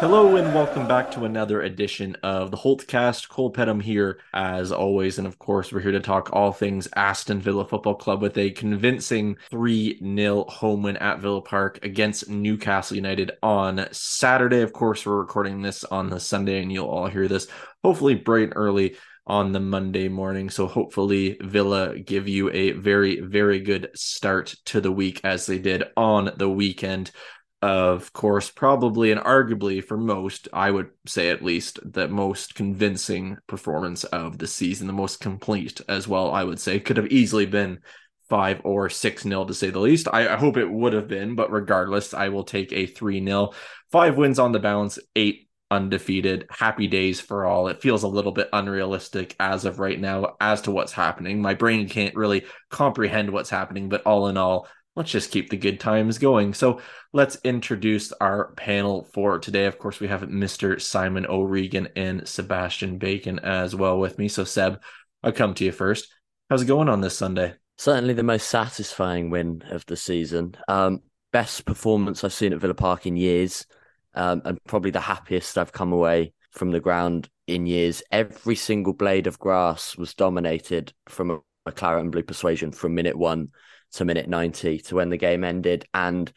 Hello and welcome back to another edition of the Holtecast. Cole Pettem here, as always, and of course, we're here to talk all things Aston Villa Football Club with a convincing 3 0 home win at Villa Park against Newcastle United on Saturday. Of course, we're recording this on the Sunday, and you'll all hear this hopefully bright and early on the Monday morning. So hopefully Villa give you a very, very good start to the week as they did on the weekend of course, probably and arguably for most, I would say at least, the most convincing performance of the season, the most complete as well, I would say. Could have easily been five or six nil to say the least. I, I hope it would have been, but regardless, I will take a three nil. Five wins on the bounce, eight undefeated. Happy days for all. It feels a little bit unrealistic as of right now as to what's happening. My brain can't really comprehend what's happening, but all in all, let's just keep the good times going. So let's introduce our panel for today. Of course, we have Mr. Simon O'Regan and Sebastian Bacon as well with me. So, Seb, I'll come to you first. How's it going on this Sunday? Certainly the most satisfying win of the season. Um, best performance I've seen at Villa Park in years, um, and probably the happiest I've come away from the ground in years. Every single blade of grass was dominated from a, and blue persuasion from minute one to minute 90 to when the game ended. And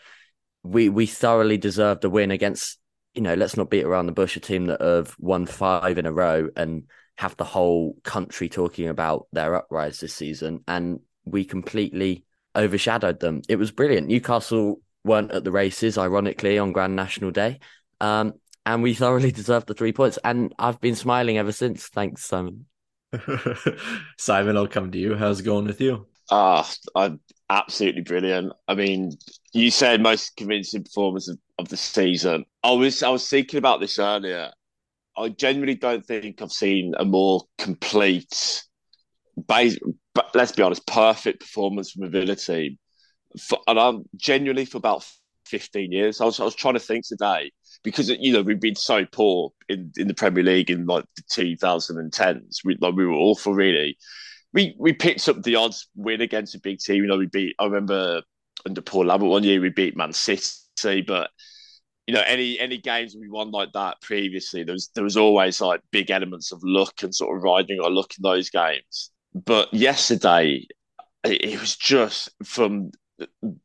we we thoroughly deserved a win against, you know, let's not beat around the bush, a team that have won five in a row and have the whole country talking about their uprise this season. And we completely overshadowed them. It was brilliant. Newcastle weren't at the races, ironically, on Grand National Day. Um, and we thoroughly deserved the three points. And I've been smiling ever since. Thanks, Simon. Simon, I'll come to you. How's it going with you? Ah, uh, absolutely brilliant. I mean, you said most convincing performance of, of, the season. I was I was thinking about this earlier. I genuinely don't think I've seen a more complete, base, but let's be honest, perfect performance from a Villa team. For, and I'm genuinely for about 15 years. I was I was trying to think today because you know we've been so poor in, in the Premier League in like the 2010s. We like we were awful really we we picked up the odds win against a big team. You know, we beat. I remember under Paul Lambert one year we beat Man City, but you know, any any games we won like that previously, there was there was always like big elements of luck and sort of riding our luck in those games. But yesterday, it, was just from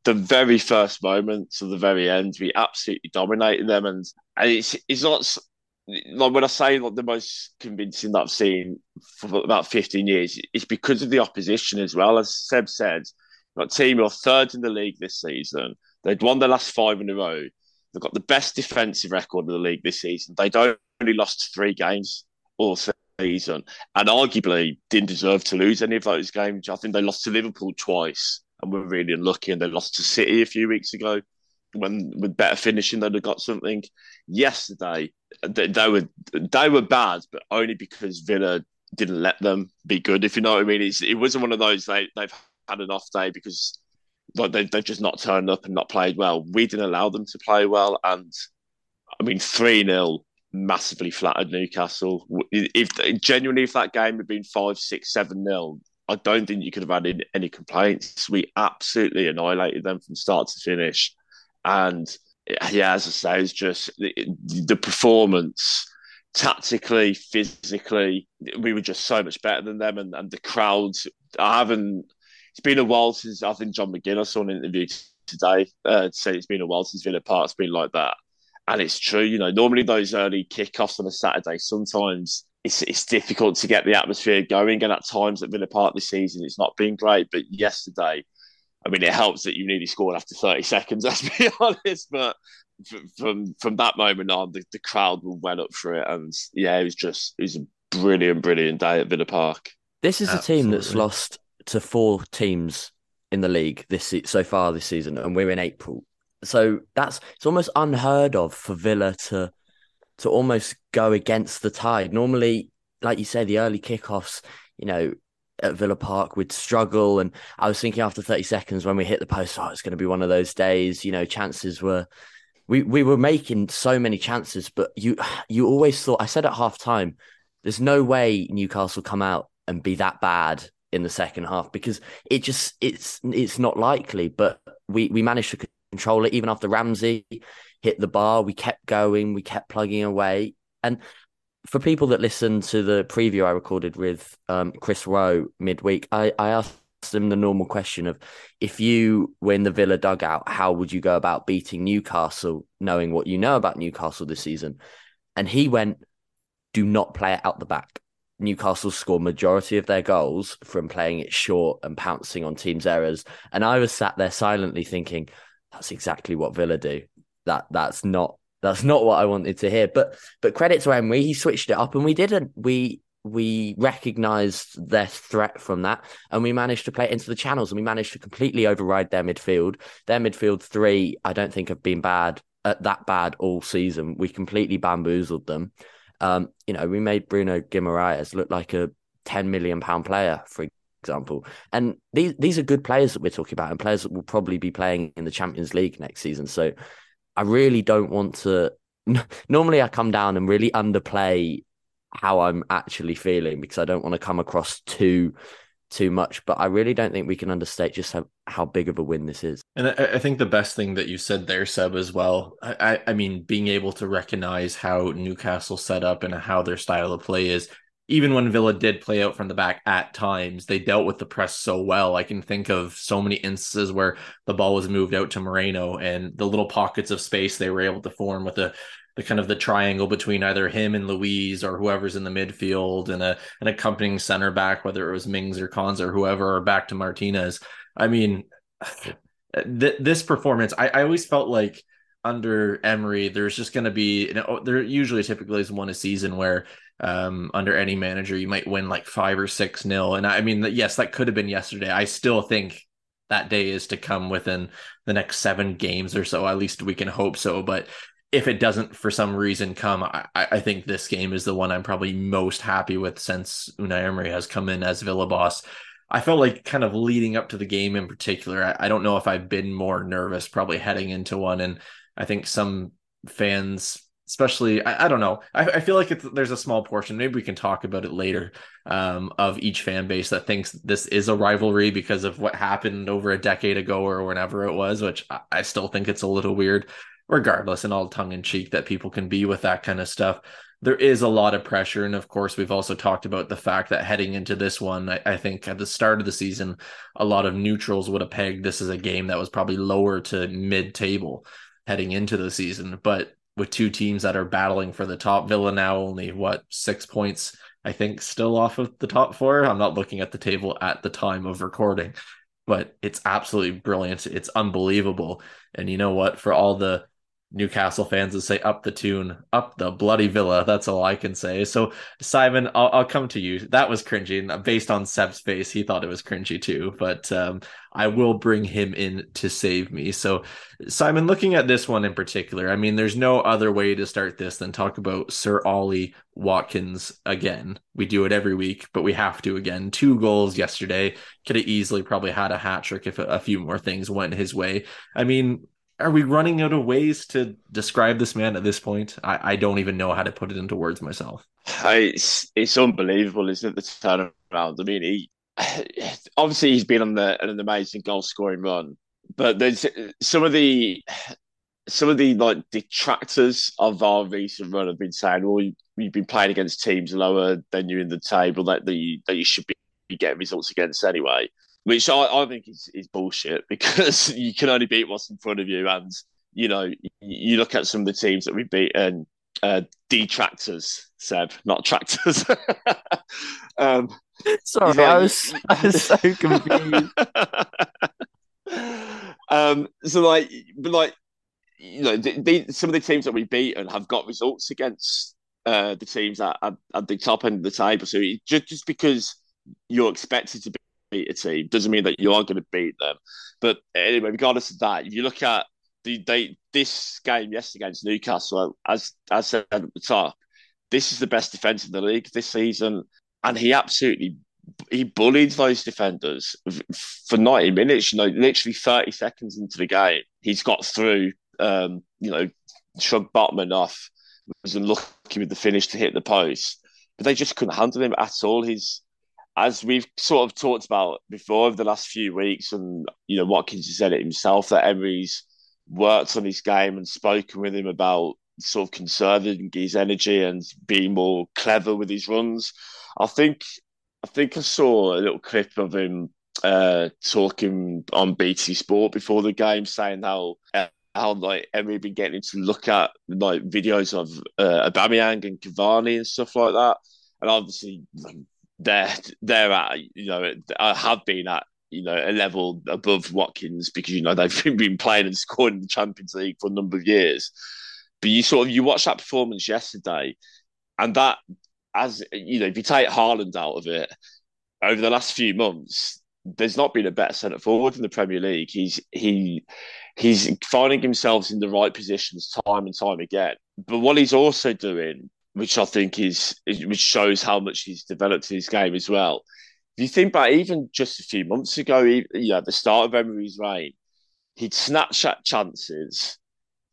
the very first moment to the very end, we absolutely dominated them, and, and it's it's not like when I say like the most convincing that I've seen for about 15 years, it's because of the opposition as well. As Seb said, like team are third in the league this season. They'd won their last five in a row. They've got the best defensive record in the league this season. They'd only lost three games all season, and arguably didn't deserve to lose any of those games. I think they lost to Liverpool twice and were really unlucky, and they lost to City a few weeks ago when with better finishing they'd have got something. Yesterday they, they, were they were bad, but only because Villa didn't let them be good. If you know what I mean, it's, it wasn't one of those they they've had an off day because like they they've just not turned up and not played well. We didn't allow them to play well, and I mean three 0 massively flattered Newcastle. If genuinely, if that game had been five, six, seven nil, I don't think you could have had any complaints. We absolutely annihilated them from start to finish. And yeah, as I say, it's just the, the performance tactically, physically, we were just so much better than them. And, and the crowds, I haven't, it's been a while since I think John McGinn, I saw an interview today, uh, say it's been a while since Villa Park's been like that. And it's true, you know, normally those early kickoffs on a Saturday, sometimes it's, it's difficult to get the atmosphere going. And at times at Villa Park this season, it's not been great. But yesterday, I mean, it helps that you nearly scored after 30 seconds, let's be honest. But from from that moment on, the, the crowd went up for it. And yeah, it was just, it was a brilliant, brilliant day at Villa Park. This is Absolutely. a team that's lost to four teams in the league this so far this season, and we're in April. So that's it's almost unheard of for Villa to to almost go against the tide. Normally, like you say, the early kickoffs, you know, at Villa Park would struggle. And I was thinking after 30 seconds when we hit the post, oh, it's going to be one of those days. You know, chances were we we were making so many chances, but you you always thought I said at half time, there's no way Newcastle come out and be that bad in the second half because it just it's it's not likely. But we we managed to control it even after Ramsey hit the bar. We kept going, we kept plugging away, and for people that listen to the preview I recorded with um, Chris Rowe midweek, I, I asked them the normal question of if you win the Villa dugout, how would you go about beating Newcastle, knowing what you know about Newcastle this season? And he went, do not play it out the back. Newcastle score majority of their goals from playing it short and pouncing on teams' errors. And I was sat there silently thinking, that's exactly what Villa do. That that's not that's not what I wanted to hear. But but credit to Emery, he switched it up and we didn't. We we recognized their threat from that and we managed to play it into the channels and we managed to completely override their midfield. Their midfield three, I don't think have been bad at uh, that bad all season. We completely bamboozled them. Um, you know, we made Bruno Guimaraes look like a 10 million pound player, for example. And these these are good players that we're talking about and players that will probably be playing in the Champions League next season. So I really don't want to normally I come down and really underplay how I'm actually feeling because I don't want to come across too too much. But I really don't think we can understate just how, how big of a win this is. And I, I think the best thing that you said there, Seb, as well. I, I mean, being able to recognize how Newcastle set up and how their style of play is. Even when Villa did play out from the back at times, they dealt with the press so well. I can think of so many instances where the ball was moved out to Moreno and the little pockets of space they were able to form with a the kind of the triangle between either him and Luiz or whoever's in the midfield and a an accompanying center back, whether it was Mings or Cons or whoever, or back to Martinez. I mean, th- this performance, I, I always felt like under Emery, there's just going to be you know, there usually typically is one a season where um, under any manager you might win like five or six nil, and I mean yes, that could have been yesterday. I still think that day is to come within the next seven games or so. At least we can hope so. But if it doesn't for some reason come, I, I, think this game is the one I'm probably most happy with since Unai Emery has come in as Villa boss. I felt like kind of leading up to the game in particular, I, I don't know if I've been more nervous probably heading into one. And I think some fans, especially, I, I don't know, I, I feel like there's a small portion, maybe we can talk about it later, um, of each fan base that thinks this is a rivalry because of what happened over a decade ago or whenever it was, which I, I still think it's a little weird. Regardless and all tongue in cheek that people can be with that kind of stuff there is a lot of pressure. And of course we've also talked about the fact that heading into this one I, I, think at the start of the season a lot of neutrals would have pegged this as a game that was probably lower to mid-table heading into the season. But with two teams that are battling for the top. Villa now only what six points i think still off of the top four? I'm not looking at the table at the time of recording but it's absolutely brilliant. It's unbelievable. And you know what? For all the Newcastle fans would say up the Toon, up the bloody villa. That's all I can say. So, Simon, I'll, I'll come to you. That was cringy. And based on Seb's face, he thought it was cringy too. But um, I will bring him in to save me. So, Simon, looking at this one in particular, I mean, there's no other way to start this than talk about Sir Ollie Watkins again. We do it every week, but we have to again. Two goals yesterday. Could have easily probably had a hat trick if a, a few more things went his way. I mean, are we running out of ways to describe this man at this point? I, I don't even know how to put it into words myself. It's it's unbelievable, isn't it? The turnaround. I mean, he obviously he's been on the an amazing goal scoring run, but there's some of the some of the like detractors of our recent run have been saying, "Well, you, have been playing against teams lower than you in the table that the that you should be getting results against anyway." Which I, I think is, is bullshit because you can only beat what's in front of you. And, you know, you look at some of the teams that we've beaten, uh, detractors, Seb, not tractors. um, Sorry, like, I, was, I was so confused. um, so, like, but like, you know, the, the, some of the teams that we've beaten have got results against uh, the teams at, at, at the top end of the table. So just, just because you're expected to a team doesn't mean that you are going to beat them. But anyway, regardless of that, if you look at the they this game yesterday against Newcastle, as as said at the top, this is the best defense in the league this season, and he absolutely he bullied those defenders for 90 minutes. You know, literally 30 seconds into the game, he's got through. Um, you know, shrugged Botman off, was unlucky with the finish to hit the post, but they just couldn't handle him at all. He's as we've sort of talked about before over the last few weeks, and you know, Watkins has said it himself that Emery's worked on his game and spoken with him about sort of conserving his energy and being more clever with his runs. I think I think I saw a little clip of him uh, talking on BT Sport before the game, saying how how like Emery been getting to look at like videos of uh, Aubameyang and Cavani and stuff like that, and obviously they're they're at you know I have been at you know a level above Watkins because you know they've been playing and scoring in the Champions League for a number of years. But you sort of you watch that performance yesterday, and that as you know, if you take Haaland out of it, over the last few months, there's not been a better centre forward in the Premier League. He's he he's finding himself in the right positions time and time again. But what he's also doing, which I think is, which shows how much he's developed his game as well. If you think back, even just a few months ago, you know, at the start of Emery's reign, he'd snatch at chances,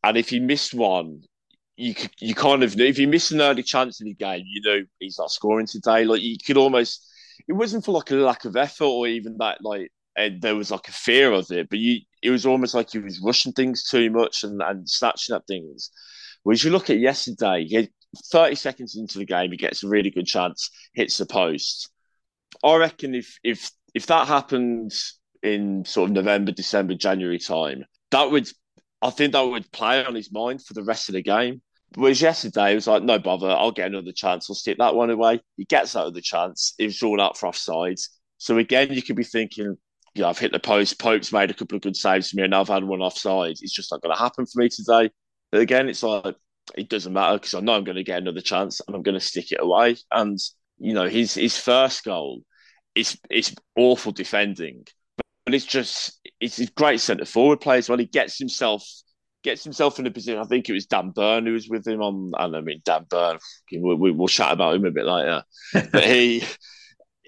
and if he missed one, you could, you kind of knew if you miss an early chance in the game, you know he's not scoring today. Like you could almost, it wasn't for like a lack of effort or even that like and there was like a fear of it, but you it was almost like he was rushing things too much and, and snatching at things. Whereas you look at yesterday, 30 seconds into the game, he gets a really good chance, hits the post. I reckon if if if that happens in sort of November, December, January time, that would I think that would play on his mind for the rest of the game. Whereas yesterday, it was like, no bother, I'll get another chance. I'll stick that one away. He gets out of the chance. It was drawn out for offsides. So again, you could be thinking, you know, I've hit the post. Pope's made a couple of good saves for me, and I've had one offside. It's just not going to happen for me today. But again, it's like it doesn't matter because I know I'm going to get another chance, and I'm going to stick it away. And you know, his his first goal is it's awful defending, but it's just it's a great centre forward play as well. He gets himself gets himself in a position. I think it was Dan Burn who was with him on. And I mean Dan Burn. We, we, we'll chat about him a bit later, but he.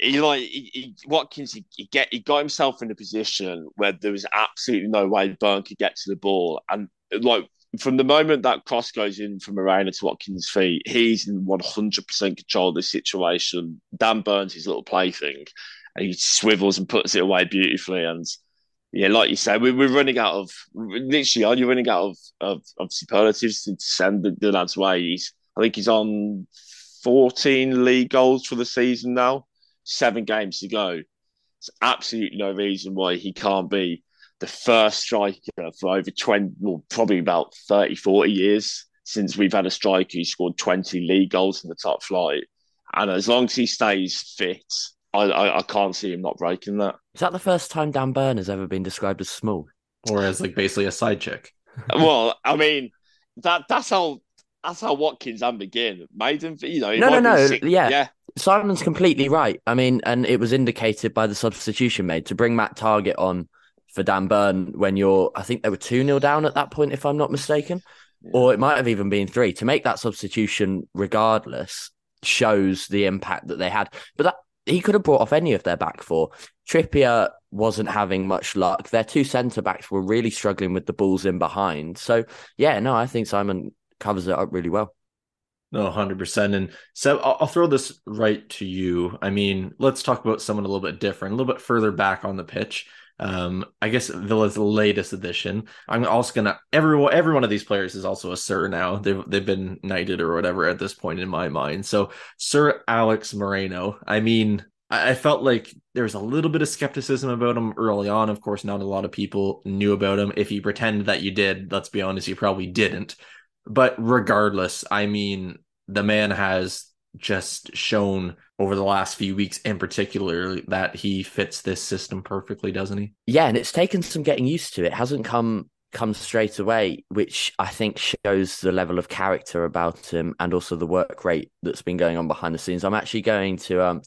He like he, he, Watkins. He, he, get he got himself in a position where there was absolutely no way Burn could get to the ball, and like from the moment that cross goes in from Moreno to Watkins' feet, he's in one hundred percent control of the situation. Dan Burns his little plaything, and he swivels and puts it away beautifully. And yeah, like you said, we, are running out of literally. Are you running out of, of, of superlatives to send the, the lad's way? He's, I think he's on 14 league goals for the season now, seven games to go. It's absolutely no reason why he can't be the first striker for over 20, well, probably about 30, 40 years since we've had a striker who scored 20 league goals in the top flight. And as long as he stays fit, I, I, I can't see him not breaking that. Is that the first time Dan Burn has ever been described as small? Or as like basically a side chick? well, I mean, that that's how that's how Watkins and begin. made him. You know, no, no, no, yeah. yeah. Simon's completely right. I mean, and it was indicated by the substitution made to bring Matt Targett on for Dan Burn when you're, I think they were 2 0 down at that point, if I'm not mistaken. Yeah. Or it might have even been three. To make that substitution regardless shows the impact that they had. But that he could have brought off any of their back four. Trippier wasn't having much luck. Their two centre backs were really struggling with the balls in behind. So yeah, no, I think Simon covers it up really well. No, hundred percent. And so I'll, I'll, throw this right to you. I mean, let's talk about someone a little bit different, a little bit further back on the pitch. Um, I guess Villa's latest addition. I'm also gonna every every one of these players is also a Sir now. They've they've been knighted or whatever at this point in my mind. So Sir Alex Moreno. I mean, I, I felt like there was a little bit of skepticism about him early on. Of course, not a lot of people knew about him. If you pretend that you did, let's be honest, you probably didn't. But regardless, I mean, the man has just shown over the last few weeks in particular that he fits this system perfectly, doesn't he? Yeah, and it's taken some getting used to. It hasn't come come straight away, which I think shows the level of character about him and also the work rate that's been going on behind the scenes. I'm actually going to um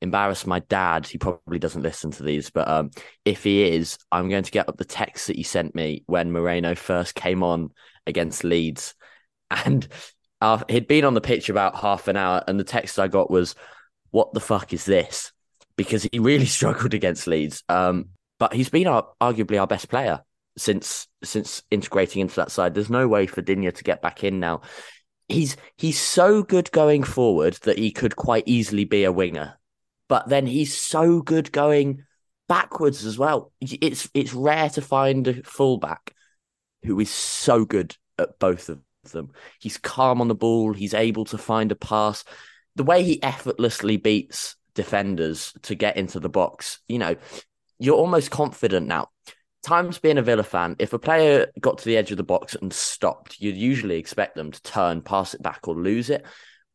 embarrass my dad. He probably doesn't listen to these, but um, if he is, I'm going to get up the text that he sent me when Moreno first came on against Leeds, and uh, he'd been on the pitch about half an hour, and the text I got was, "What the fuck is this?" Because he really struggled against Leeds. Um, but he's been our, arguably our best player since since integrating into that side. There's no way for Digne to get back in now. He's he's so good going forward that he could quite easily be a winger, but then he's so good going backwards as well. It's it's rare to find a fullback who is so good at both of them. He's calm on the ball. He's able to find a pass. The way he effortlessly beats defenders to get into the box, you know, you're almost confident now. Times being a Villa fan, if a player got to the edge of the box and stopped, you'd usually expect them to turn, pass it back, or lose it.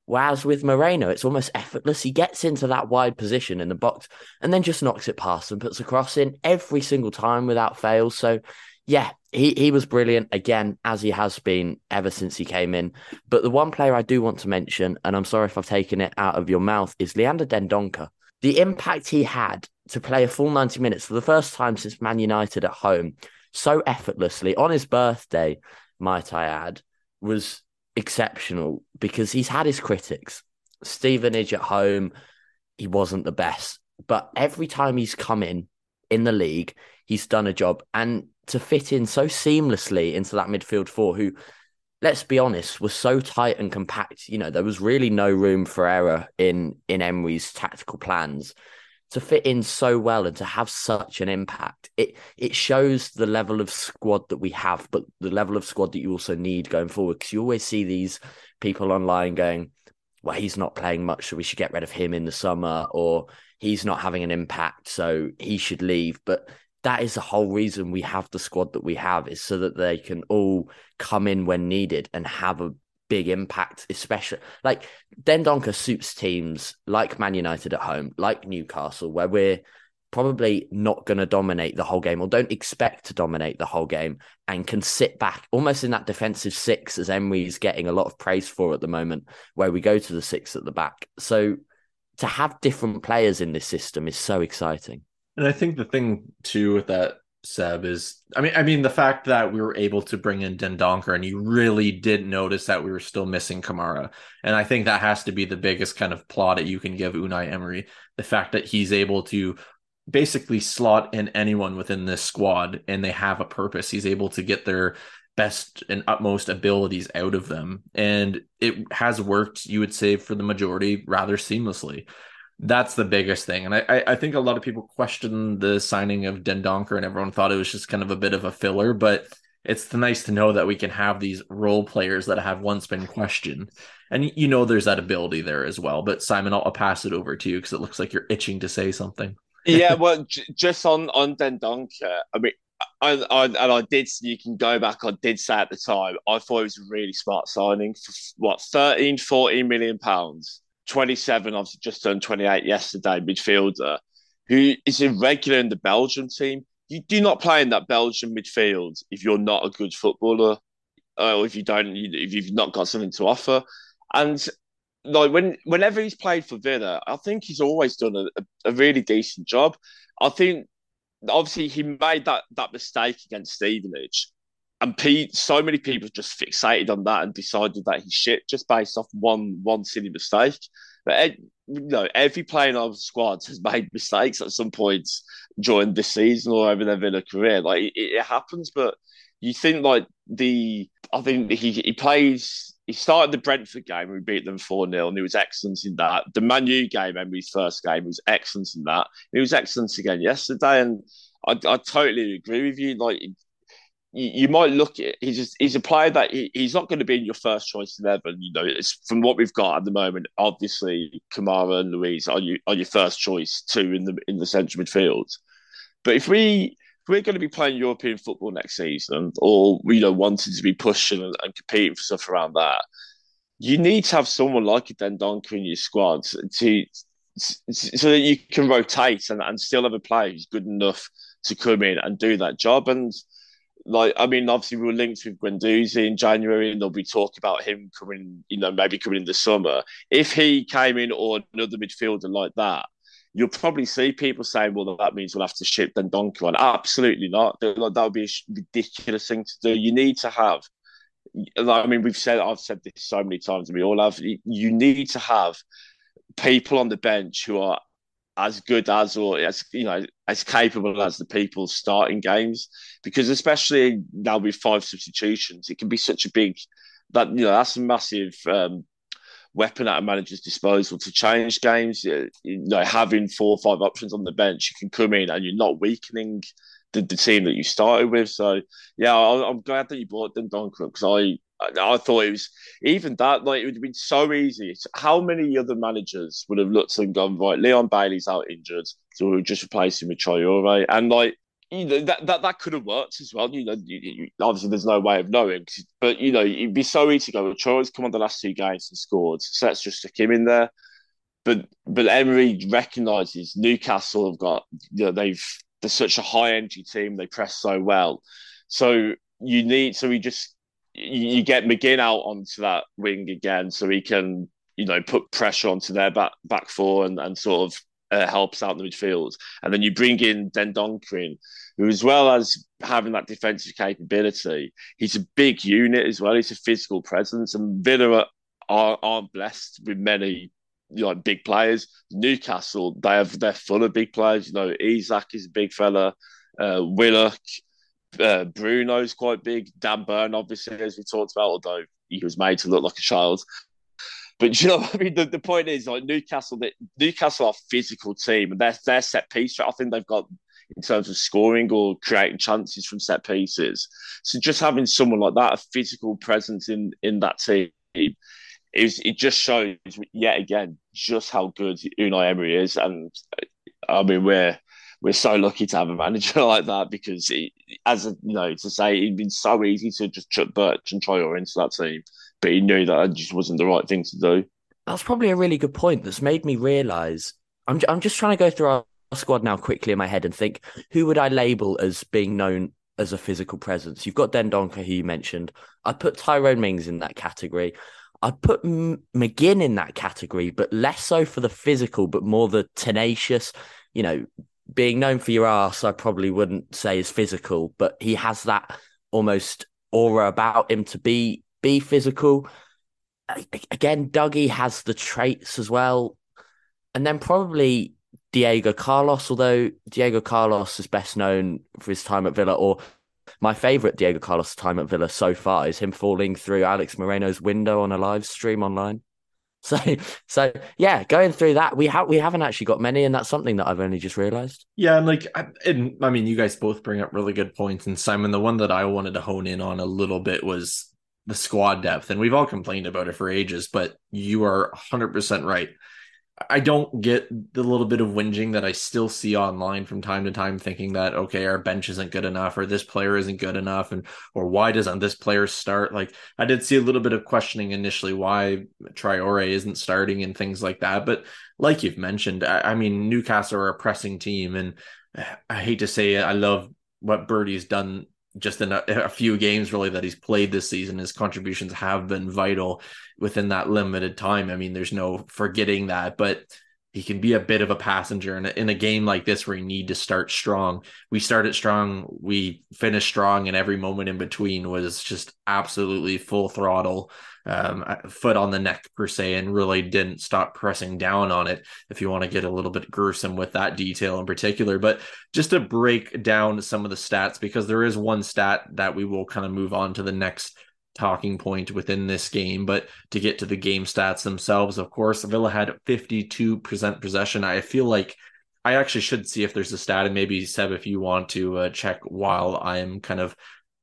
Whereas with Moreno, it's almost effortless. He gets into that wide position in the box and then just knocks it past and puts a cross in every single time without fail. So, yeah, he, he was brilliant again, as he has been ever since he came in. But the one player I do want to mention, and I'm sorry if I've taken it out of your mouth, is Leander Dendoncker. The impact he had to play a full 90 minutes for the first time since Man United at home so effortlessly on his birthday, might I add, was exceptional because he's had his critics. Stevenage at home, he wasn't the best. But every time he's come in in the league, he's done a job. And to fit in so seamlessly into that midfield four, who, let's be honest, was so tight and compact. You know, there was really no room for error in in Emery's tactical plans to fit in so well and to have such an impact. It it shows the level of squad that we have, but the level of squad that you also need going forward. Because you always see these people online going, "Well, he's not playing much, so we should get rid of him in the summer," or "He's not having an impact, so he should leave." But that is the whole reason we have the squad that we have is so that they can all come in when needed and have a big impact, especially like Dendoncker suits teams like Man United at home, like Newcastle, where we're probably not going to dominate the whole game or don't expect to dominate the whole game and can sit back almost in that defensive six as Emery's getting a lot of praise for at the moment, where we go to the six at the back. So to have different players in this system is so exciting. And I think the thing too with that Seb is I mean I mean the fact that we were able to bring in Dendoncker and you really did notice that we were still missing Kamara. And I think that has to be the biggest kind of plaudit you can give Unai Emery. The fact that he's able to basically slot in anyone within this squad and they have a purpose. He's able to get their best and utmost abilities out of them. And it has worked, you would say, for the majority rather seamlessly that's the biggest thing. And I, I think a lot of people question the signing of Dendoncker and everyone thought it was just kind of a bit of a filler, but it's nice to know that we can have these role players that have once been questioned. And you know there's that ability there as well. But Simon, I'll, I'll pass it over to you because it looks like you're itching to say something. yeah, well, j- just on on Dendoncker, I mean, I, I, and I did. You can go back. I did say at the time, I thought it was a really smart signing for what 13, 14 million pounds 27, obviously just turned 28 yesterday, midfielder, who is irregular in the Belgium team. You do not play in that Belgian midfield if you're not a good footballer, or if you don't, if you've not got something to offer. And like when whenever he's played for Villa, I think he's always done a, a really decent job. I think obviously he made that that mistake against Stevenage, and Pete, so many people just fixated on that and decided that he's shit just based off one one silly mistake. But eh, you know, every player in our squads has made mistakes at some points during this season or over their Villa career. Like it, it happens, but you think like the I think he he plays. He started the Brentford game. We beat them four 0 and he was excellent in that. The Manu game, Emery's first game, was excellent in that. He was excellent again yesterday, and I, I totally agree with you. Like you, you might look at he's just, he's a player that he, he's not going to be in your first choice eleven. You know, it's from what we've got at the moment. Obviously, Kamara and Luiz are you are your first choice two in the in the central midfield. But if we if we're going to be playing European football next season, or you know wanting to be pushing and, and competing for stuff around that, you need to have someone like a Dendoncker in your squad to so that you can rotate and, and still have a player who's good enough to come in and do that job. And like I mean, obviously we were linked with Guendouzi in January, and there'll be talk about him coming, you know, maybe coming in the summer. If he came in or another midfielder like that, you'll probably see people saying, well, that means we'll have to ship Dendoncker on. Absolutely not. That would be a ridiculous thing to do. You need to have, I mean, we've said, I've said this so many times, and we all have, you need to have people on the bench who are as good as or as you know as capable as the people starting games because especially now with five substitutions it can be such a big that you know that's a massive um, weapon at a manager's disposal to change games. You know, having four or five options on the bench, you can come in and you're not weakening the, the team that you started with. So yeah, I, am glad that you brought Dendoncker because I. I thought it was even that like it would have been so easy. How many other managers would have looked and gone right? Leon Bailey's out injured, so we'll just replace him with Traore. And like you know that that, that could have worked as well. You know, you, you, obviously there's no way of knowing, but you know it'd be so easy to go. Troy's come on the last two games and scored, so let's just stick him in there. But but Emery recognises Newcastle have got you know they've they're such a high energy team. They press so well, so you need so we just you, get McGinn out onto that wing again, so he can you know put pressure onto their back back four and, and sort of uh, helps out in the midfield. And then you bring in Dendoncker, who, as well as having that defensive capability, he's a big unit as well. He's a physical presence. And Villa are, aren't blessed with many you know, big players. Newcastle, they have they're full of big players. You know, Isak is a big fella. Uh, Willock, uh, Bruno's quite big. Dan Burn, obviously, as we talked about, although he was made to look like a child. But you know, I mean, the, the point is like Newcastle. That Newcastle are a physical team, and their their set piece. I think they've got in terms of scoring or creating chances from set pieces. So just having someone like that, a physical presence in in that team, is it just shows yet again just how good Unai Emery is, and I mean we're we're so lucky to have a manager like that because, it, as a, you know, to say it'd been so easy to just chuck Birch and Traore into that team but he knew that just wasn't the right thing to do. That's probably a really good point. That's made me realise. I'm I'm just trying to go through our squad now quickly in my head and think who would I label as being known as a physical presence. You've got Dendoncker, who you mentioned. I'd put Tyrone Mings in that category. I'd put M- McGinn in that category, but less so for the physical, but more the tenacious. You know, being known for your ass, I probably wouldn't say is physical, but he has that almost aura about him to be be physical. Again, Dougie has the traits as well. And then probably Diego Carlos, although Diego Carlos is best known for his time at Villa, or my favourite Diego Carlos time at Villa so far is him falling through Alex Moreno's window on a live stream online. So, so yeah, going through that, we have we haven't actually got many, and that's something that I've only just realised. Yeah, and like, I, and I mean, you guys both bring up really good points, and Simon, the one that I wanted to hone in on a little bit was the squad depth, and we've all complained about it for ages, but you are 100% right. I don't get the little bit of whinging that I still see online from time to time, thinking that okay, our bench isn't good enough, or this player isn't good enough, and or why doesn't this player start? Like I did see a little bit of questioning initially why Traore isn't starting and things like that. But like you've mentioned, I, I mean Newcastle are a pressing team, and I hate to say it, I love what Birdie's done just in a, a, few games really that he's played this season his contributions have been vital within that limited time. I mean there's no forgetting that but he can be a bit of a passenger in a, in a game like this where you need to start strong. We started strong we finished strong and every moment in between was just absolutely full throttle um, foot on the neck per se, and really didn't stop pressing down on it. If you want to get a little bit gruesome with that detail in particular, but just to break down some of the stats, because there is one stat that we will kind of move on to the next talking point within this game. But to get to the game stats themselves, of course, Villa had 52% possession. I feel like I actually should see if there's a stat, and maybe Seb, if you want to uh, check while I'm kind of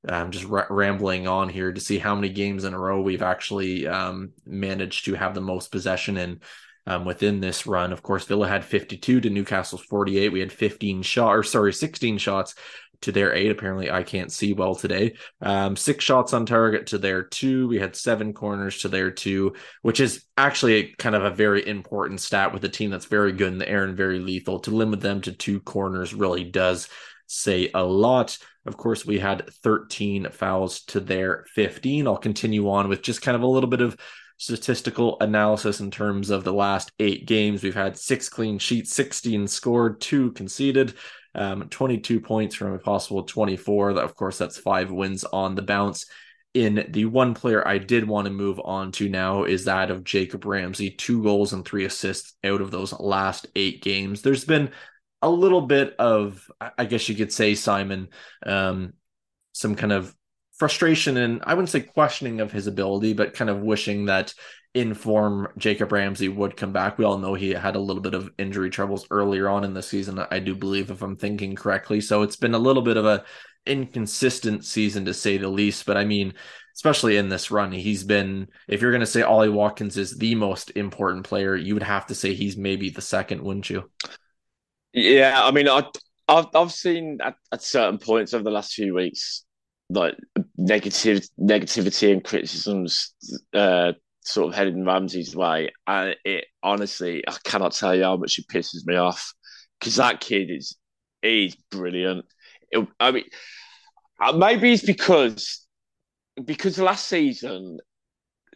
I'm just r- rambling on here to see how many games in a row we've actually um, managed to have the most possession in um, within this run. Of course, Villa had 52 to Newcastle's 48. We had 15 shot or sorry, 16 shots to their eight. Apparently, I can't see well today. Um, six shots on target to their two. We had seven corners to their two, which is actually a, kind of a very important stat with a team that's very good in the air and very lethal. To limit them to two corners really does say a lot. Of course, we had 13 fouls to their 15. I'll continue on with just kind of a little bit of statistical analysis in terms of the last eight games. We've had six clean sheets, 16 scored, two conceded. Um, 22 points from a possible 24. That, of course, that's five wins on the bounce. In the one player I did want to move on to now is that of Jacob Ramsey, two goals and three assists out of those last eight games. There's been a little bit of, I guess you could say, Simon, um, some kind of frustration and I wouldn't say questioning of his ability, but kind of wishing that in form Jacob Ramsey would come back. We all know he had a little bit of injury troubles earlier on in the season, I do believe, if I'm thinking correctly. So it's been a little bit of a inconsistent season to say the least. But I mean, especially in this run, he's been, if you're going to say Ollie Watkins is the most important player, you would have to say he's maybe the second, wouldn't you? Yeah, I mean, I, I've, I've seen at, at certain points over the last few weeks, like negative negativity and criticisms uh, sort of heading Ramsey's way. And it honestly, I cannot tell you how much it pisses me off because that kid is he's brilliant. It, I mean, uh, maybe it's because because last season,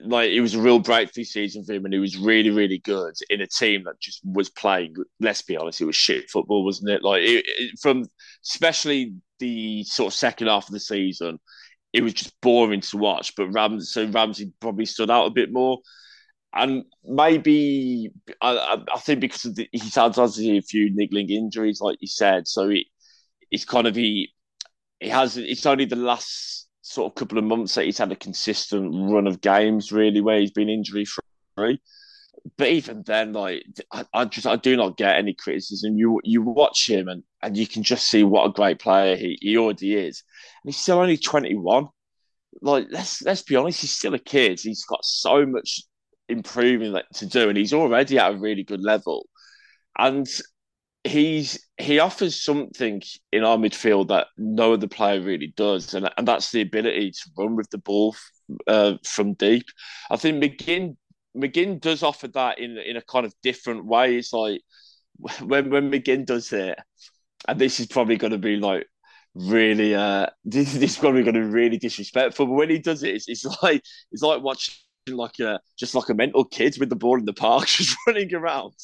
like it was a real breakthrough season for him, and he was really, really good in a team that just was playing. Let's be honest, it was shit football, wasn't it? Like it, it, from especially the sort of second half of the season, it was just boring to watch. But Ramsey, so Ramsey probably stood out a bit more. And maybe I, I think because the, he's had obviously a few niggling injuries, like you said, so it, it's kind of he he has it's only the last sort of couple of months that he's had a consistent run of games really where he's been injury free. But even then, like I, I, just I do not get any criticism. You you watch him and, and you can just see what a great player he, he already is. And he's still only 21. Like let's let's be honest, he's still a kid. He's got so much improving to do, and he's already at a really good level. And he's he offers something in our midfield that no other player really does, and and that's the ability to run with the ball uh, from deep. I think McGinn McGinn does offer that in in a kind of different way. It's like when when McGinn does it, and this is probably going to be like really uh this, this is probably going to be really disrespectful, but when he does it, it's, it's like it's like watching like a just like a mental kid with the ball in the park just running around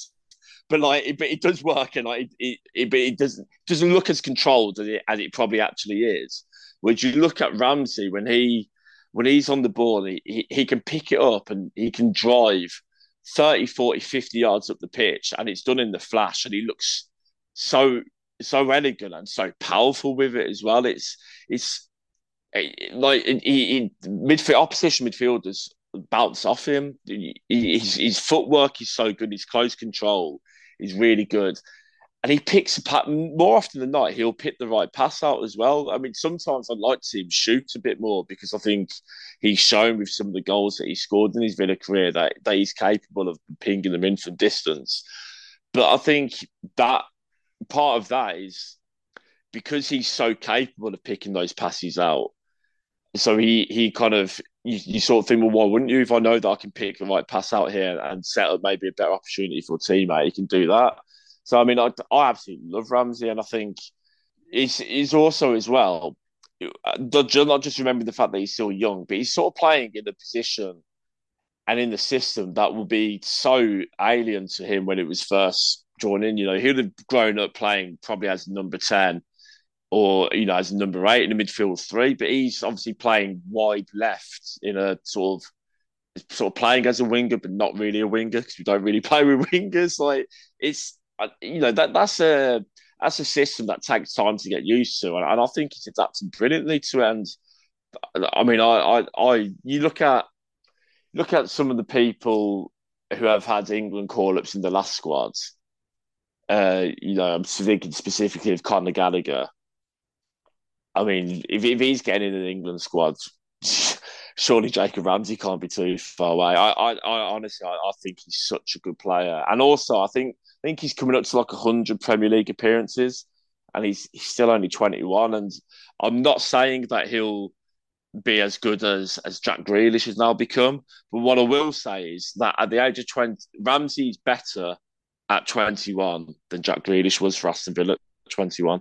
but like, it, but it does work, and like, it, it, but it doesn't doesn't look as controlled as it, as it probably actually is. Would you look at Ramsey when he when he's on the ball, he, he, he can pick it up and he can drive 30, 40, 50 yards up the pitch, and it's done in the flash, and he looks so so elegant and so powerful with it as well. It's it's like he, midfield opposition midfielders bounce off him. He, his, his footwork is so good. His close control is really good. And he picks a pat more often than not. He'll pick the right pass out as well. I mean, sometimes I'd like to see him shoot a bit more because I think he's shown with some of the goals that he scored in his Villa career that, that he's capable of pinging them in from distance. But I think that part of that is because he's so capable of picking those passes out. So he he kind of you, you sort of think, well, why wouldn't you? If I know that I can pick the right pass out here and set up maybe a better opportunity for a teammate, he can do that. So I mean, I, I absolutely love Ramsey, and I think he's he's also as well. Not just remember the fact that he's still young, but he's sort of playing in a position and in the system that will be so alien to him when it was first drawn in. You know, he would have grown up playing probably as number ten or you know as number eight in the midfield three, but he's obviously playing wide left in a sort of sort of playing as a winger, but not really a winger because we don't really play with wingers. Like it's you know that that's a that's a system that takes time to get used to, and, and I think he's adapting brilliantly to it. And I mean, I, I, I, you look at look at some of the people who have had England call ups in the last squads. Uh, you know, I'm thinking specifically of Conor Gallagher, I mean, if, if he's getting in an England squad, surely Jacob Ramsey can't be too far away. I, I, I honestly, I, I, think he's such a good player, and also I think I think he's coming up to like hundred Premier League appearances, and he's he's still only twenty one. And I'm not saying that he'll be as good as as Jack Grealish has now become, but what I will say is that at the age of twenty, Ramsey's better at twenty one than Jack Grealish was for Aston Villa at twenty one.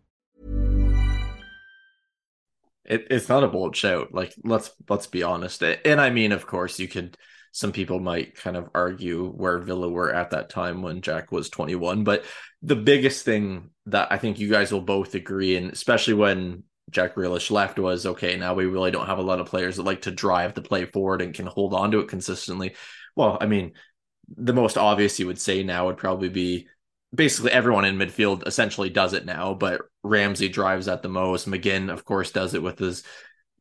It, it's not a bold shout. Like, let's let's be honest. And I mean, of course, you could some people might kind of argue where Villa were at that time when Jack was 21. But the biggest thing that I think you guys will both agree, and especially when Jack Grealish left, was okay, now we really don't have a lot of players that like to drive the play forward and can hold on to it consistently. Well, I mean, the most obvious you would say now would probably be basically everyone in midfield essentially does it now, but Ramsey drives at the most. McGinn, of course, does it with his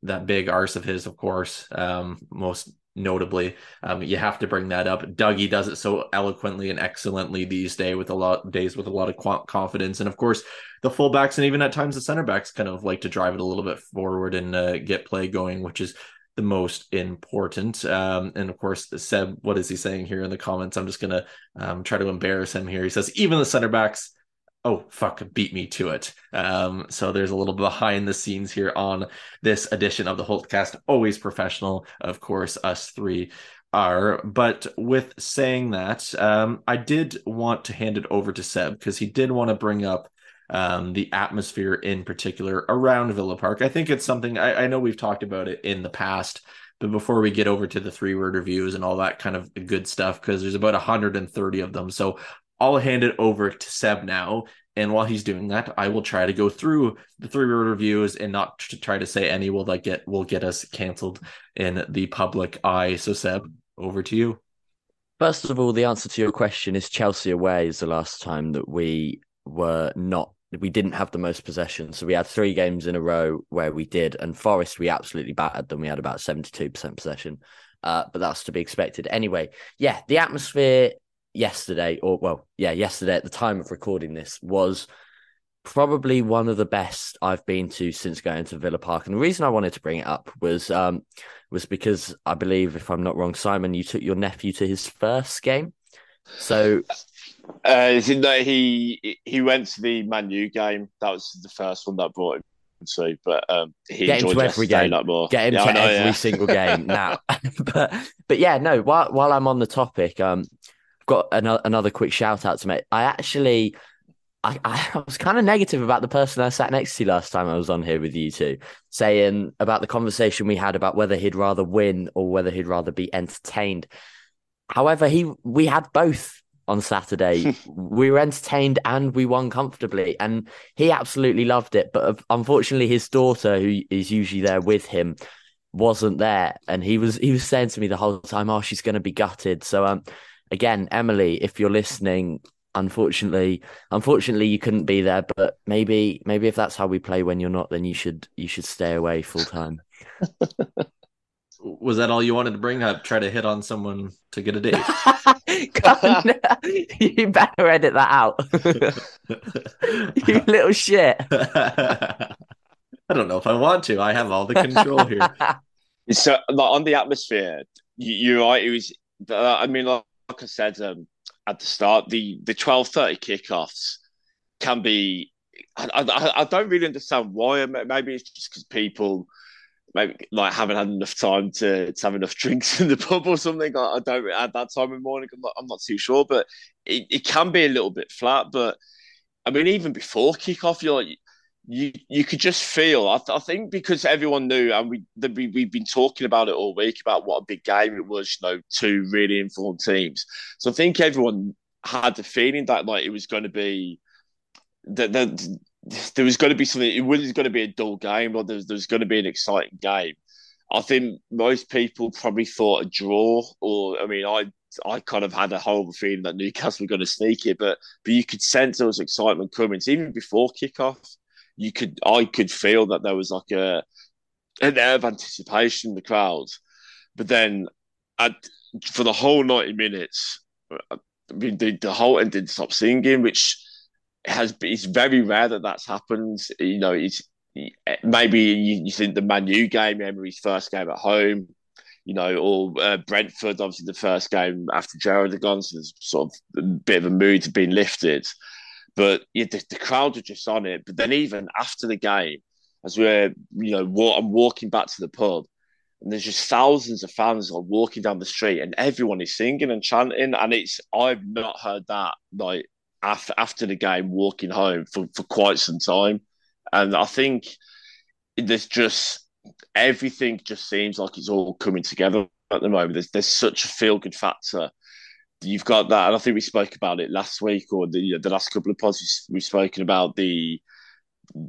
that big arse of his, of course, um, most notably. Um, you have to bring that up. Dougie does it so eloquently and excellently these days with a lot days with a lot of confidence, and of course, the fullbacks and even at times the center backs kind of like to drive it a little bit forward and uh, get play going, which is the most important. Um, and of course, Seb, what is he saying here in the comments? I'm just gonna um, try to embarrass him here. He says even the center backs oh fuck beat me to it um so there's a little behind the scenes here on this edition of the holtecast always professional of course us three are but with saying that um i did want to hand it over to seb because he did want to bring up um, the atmosphere in particular around Villa Park. I think it's something I, I know we've talked about it in the past, but before we get over to the three word reviews and all that kind of good stuff, because there's about 130 of them. So I'll hand it over to Seb now. And while he's doing that, I will try to go through the three word reviews and not to try to say any will that get will get us canceled in the public eye. So Seb, over to you. First of all, the answer to your question is Chelsea away is the last time that we were not we didn't have the most possession. So we had three games in a row where we did, and Forest we absolutely battered them. We had about seventy two percent possession, uh, but that's to be expected. Anyway, yeah, the atmosphere yesterday, or well, yeah, yesterday at the time of recording this was probably one of the best I've been to since going to Villa Park. And the reason I wanted to bring it up was um was because I believe, if I'm not wrong, Simon, you took your nephew to his first game. So uh, he he went to the Man U game. That was the first one that brought him to, but um, he get to every game. Like More. Get him yeah, to know, every yeah. single game now. but but yeah, no. While while I'm on the topic, um, got another, another quick shout out to make. I actually, I, I was kind of negative about the person I sat next to last time I was on here with you two, saying about the conversation we had about whether he'd rather win or whether he'd rather be entertained. However, he we had both on Saturday. we were entertained and we won comfortably, and he absolutely loved it. But unfortunately, his daughter, who is usually there with him, wasn't there, and he was he was saying to me the whole time, "Oh, she's going to be gutted." So um, again, Emily, if you're listening, unfortunately, unfortunately, you couldn't be there. But maybe, maybe if that's how we play when you're not, then you should you should stay away full time. Was that all you wanted to bring up? Try to hit on someone to get a date? you better edit that out. you little shit. I don't know if I want to. I have all the control here. So, like, on the atmosphere, you, are right. It was. Uh, I mean, like, like I said um, at the start, the the twelve thirty kickoffs can be. I, I, I don't really understand why. Maybe it's just because people maybe like haven't had enough time to, to have enough drinks in the pub or something. I, I don't at that time of morning. I'm not, I'm not too sure, but it, it can be a little bit flat. But I mean, even before kickoff, you're like, you you could just feel. I, th- I think because everyone knew, and we, the, we we've been talking about it all week about what a big game it was. You know, two really informed teams. So I think everyone had the feeling that like it was going to be that the, there was going to be something. It wasn't going to be a dull game, or there was, going to be an exciting game. I think most people probably thought a draw, or I mean, I I kind of had a horrible feeling that Newcastle were going to sneak it, but but you could sense there was excitement coming. Even before kickoff, you could I could feel that there was like a an air of anticipation in the crowd. But then, at, for the whole ninety minutes, I mean, the, the whole end didn't stop singing, which has it's very rare that that's happened. You know, it's maybe you, you think the Man U game, Emery's first game at home, you know, or uh, Brentford, obviously the first game after Gerrard had gone, so there's sort of a bit of a mood had been lifted. But yeah, the, the crowd were just on it. But then even after the game, as we're, you know, walk, I'm walking back to the pub, and there's just thousands of fans are walking down the street, and everyone is singing and chanting, and it's I've not heard that like after after the game walking home for, for quite some time. And I think there's just everything just seems like it's all coming together at the moment. There's there's such a feel good factor. You've got that, and I think we spoke about it last week or the the last couple of pods. We've spoken about the.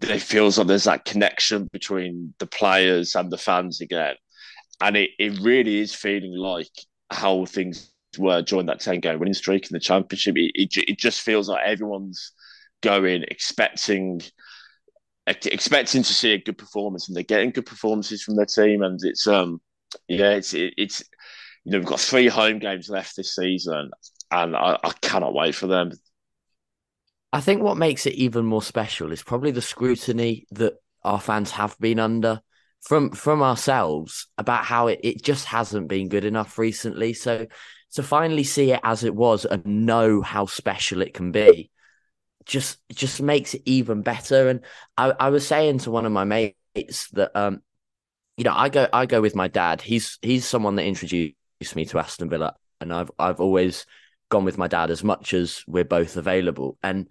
It feels like there's that connection between the players and the fans again, and it, it really is feeling like how things were during that ten game winning streak in the championship. It, it, it just feels like everyone's going expecting expecting to see a good performance, and they're getting good performances from their team. And it's um, yeah, it's it, it's you know we've got three home games left this season, and I, I cannot wait for them. I think what makes it even more special is probably the scrutiny that our fans have been under from from ourselves about how it, it just hasn't been good enough recently. So to finally see it as it was and know how special it can be just just makes it even better. And I, I was saying to one of my mates that um, you know, I go I go with my dad. He's he's someone that introduced me to Aston Villa, and I've I've always gone with my dad as much as we're both available. And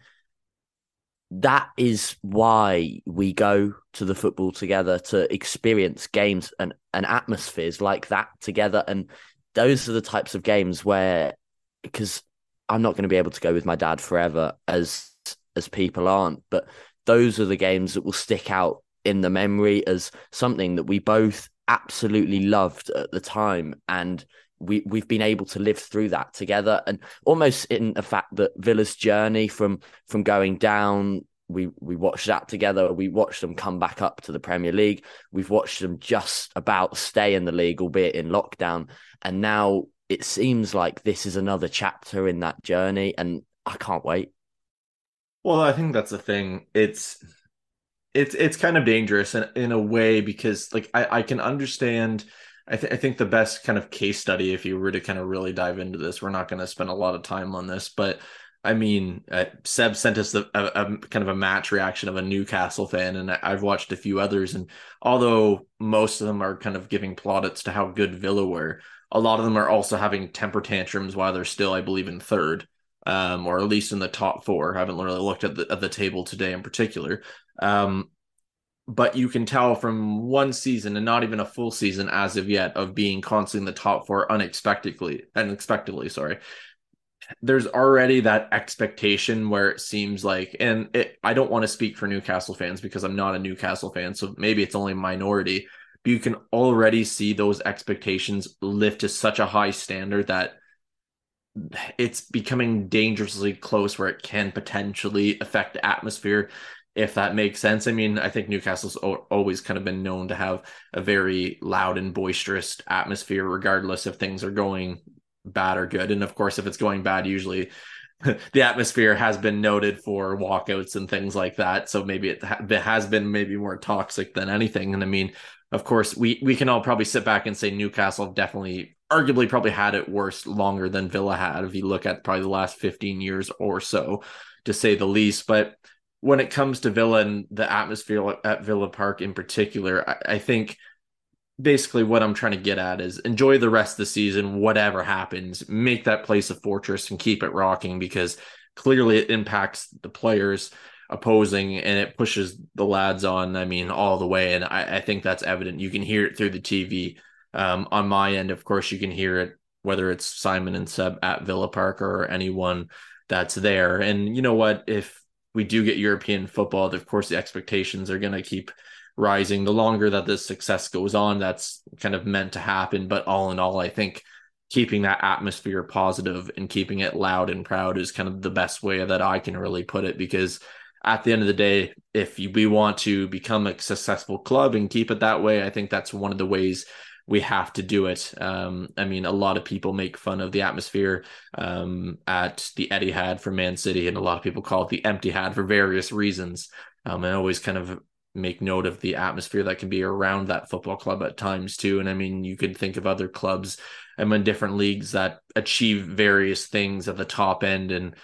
that is why we go to the football together to experience games and, and atmospheres like that together. And those are the types of games where, because I'm not going to be able to go with my dad forever as as people aren't. But those are the games that will stick out in the memory as something that we both absolutely loved at the time and we we've been able to live through that together and almost in the fact that Villa's journey from from going down we we watched that together. We watched them come back up to the Premier League. We've watched them just about stay in the league albeit in lockdown. And now it seems like this is another chapter in that journey and I can't wait. Well, I think that's the thing. It's it's it's kind of dangerous in, in a way because like I, I can understand I, th- I think the best kind of case study if you were to kind of really dive into this we're not going to spend a lot of time on this but I mean uh, Seb sent us a, a, a, kind of a match reaction of a Newcastle fan and I, I've watched a few others and although most of them are kind of giving plaudits to how good Villa were a lot of them are also having temper tantrums while they're still I believe in third um, or at least in the top four. I haven't really looked at the at the table today in particular. Um, but you can tell from one season and not even a full season as of yet of being constantly in the top four unexpectedly unexpectedly sorry there's already that expectation where it seems like and it, i don't want to speak for newcastle fans because i'm not a newcastle fan so maybe it's only minority but you can already see those expectations lift to such a high standard that it's becoming dangerously close where it can potentially affect the atmosphere if that makes sense. I mean, I think Newcastle's always kind of been known to have a very loud and boisterous atmosphere, regardless if things are going bad or good. And of course, if it's going bad, usually the atmosphere has been noted for walkouts and things like that. So maybe it, ha- it has been maybe more toxic than anything. And I mean, of course, we we can all probably sit back and say Newcastle definitely arguably probably had it worse longer than Villa had if you look at probably the last 15 years or so to say the least but when it comes to Villa and the atmosphere at Villa Park in particular I, I think basically what I'm trying to get at is enjoy the rest of the season whatever happens make that place a fortress and keep it rocking because clearly it impacts the players opposing and it pushes the lads on I mean all the way and I, I think that's evident you can hear it through the TV um, on my end, of course, you can hear it whether it's Simon and Seb at Villa Park or anyone that's there. And you know what? If we do get European football, of course, the expectations are going to keep rising. The longer that this success goes on, that's kind of meant to happen. But all in all, I think keeping that atmosphere positive and keeping it loud and proud is kind of the best way that I can really put it because at the end of the day, if we want to become a successful club and keep it that way, I think that's one of the ways we have to do it. Um, I mean, a lot of people make fun of the atmosphere um, at the Etihad for Man City, and a lot of people call it the Emptyhad for various reasons. Um, I always kind of make note of the atmosphere that can be around that football club at times too. And I mean, you can think of other clubs and in different leagues that achieve various things at the top end and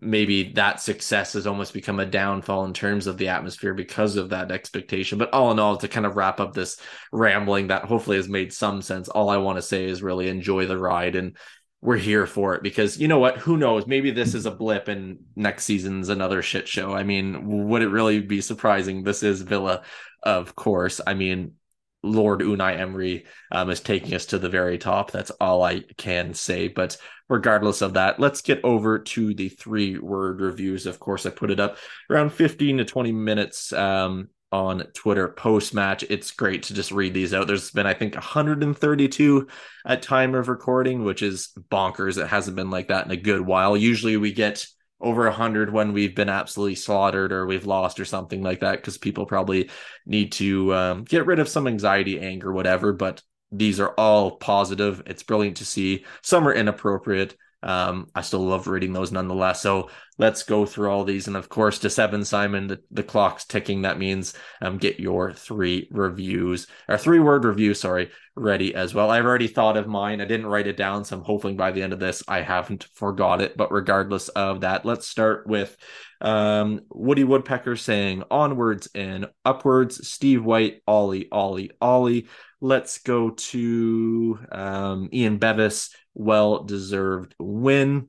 maybe that success has almost become a downfall in terms of the atmosphere because of that expectation. But all in all, to kind of wrap up this rambling that hopefully has made some sense, all I want to say is really enjoy the ride and we're here for it because you know what? Who knows? Maybe this is a blip and next season's another shit show. I mean, would it really be surprising? This is Villa, of course. I mean, Lord Unai Emery um, is taking us to the very top. That's all I can say. But regardless of that, let's get over to the three word reviews. Of course, I put it up around 15 to 20 minutes um, on Twitter post match. It's great to just read these out. There's been, I think, 132 at time of recording, which is bonkers. It hasn't been like that in a good while. Usually we get over 100 when we've been absolutely slaughtered or we've lost or something like that because people probably need to um, get rid of some anxiety, anger, whatever. But these are all positive. It's brilliant to see. Some are inappropriate. Um, I still love reading those nonetheless. So let's go through all these. And of course, to seven, Simon, the, the clock's ticking. That means um, get your three reviews or three word review, sorry, ready as well. I've already thought of mine. I didn't write it down. So I'm hoping by the end of this, I haven't forgot it. But regardless of that, let's start with um, Woody Woodpecker saying onwards and upwards. Steve White, Ollie, Ollie, Ollie. Let's go to um, Ian Bevis well deserved win.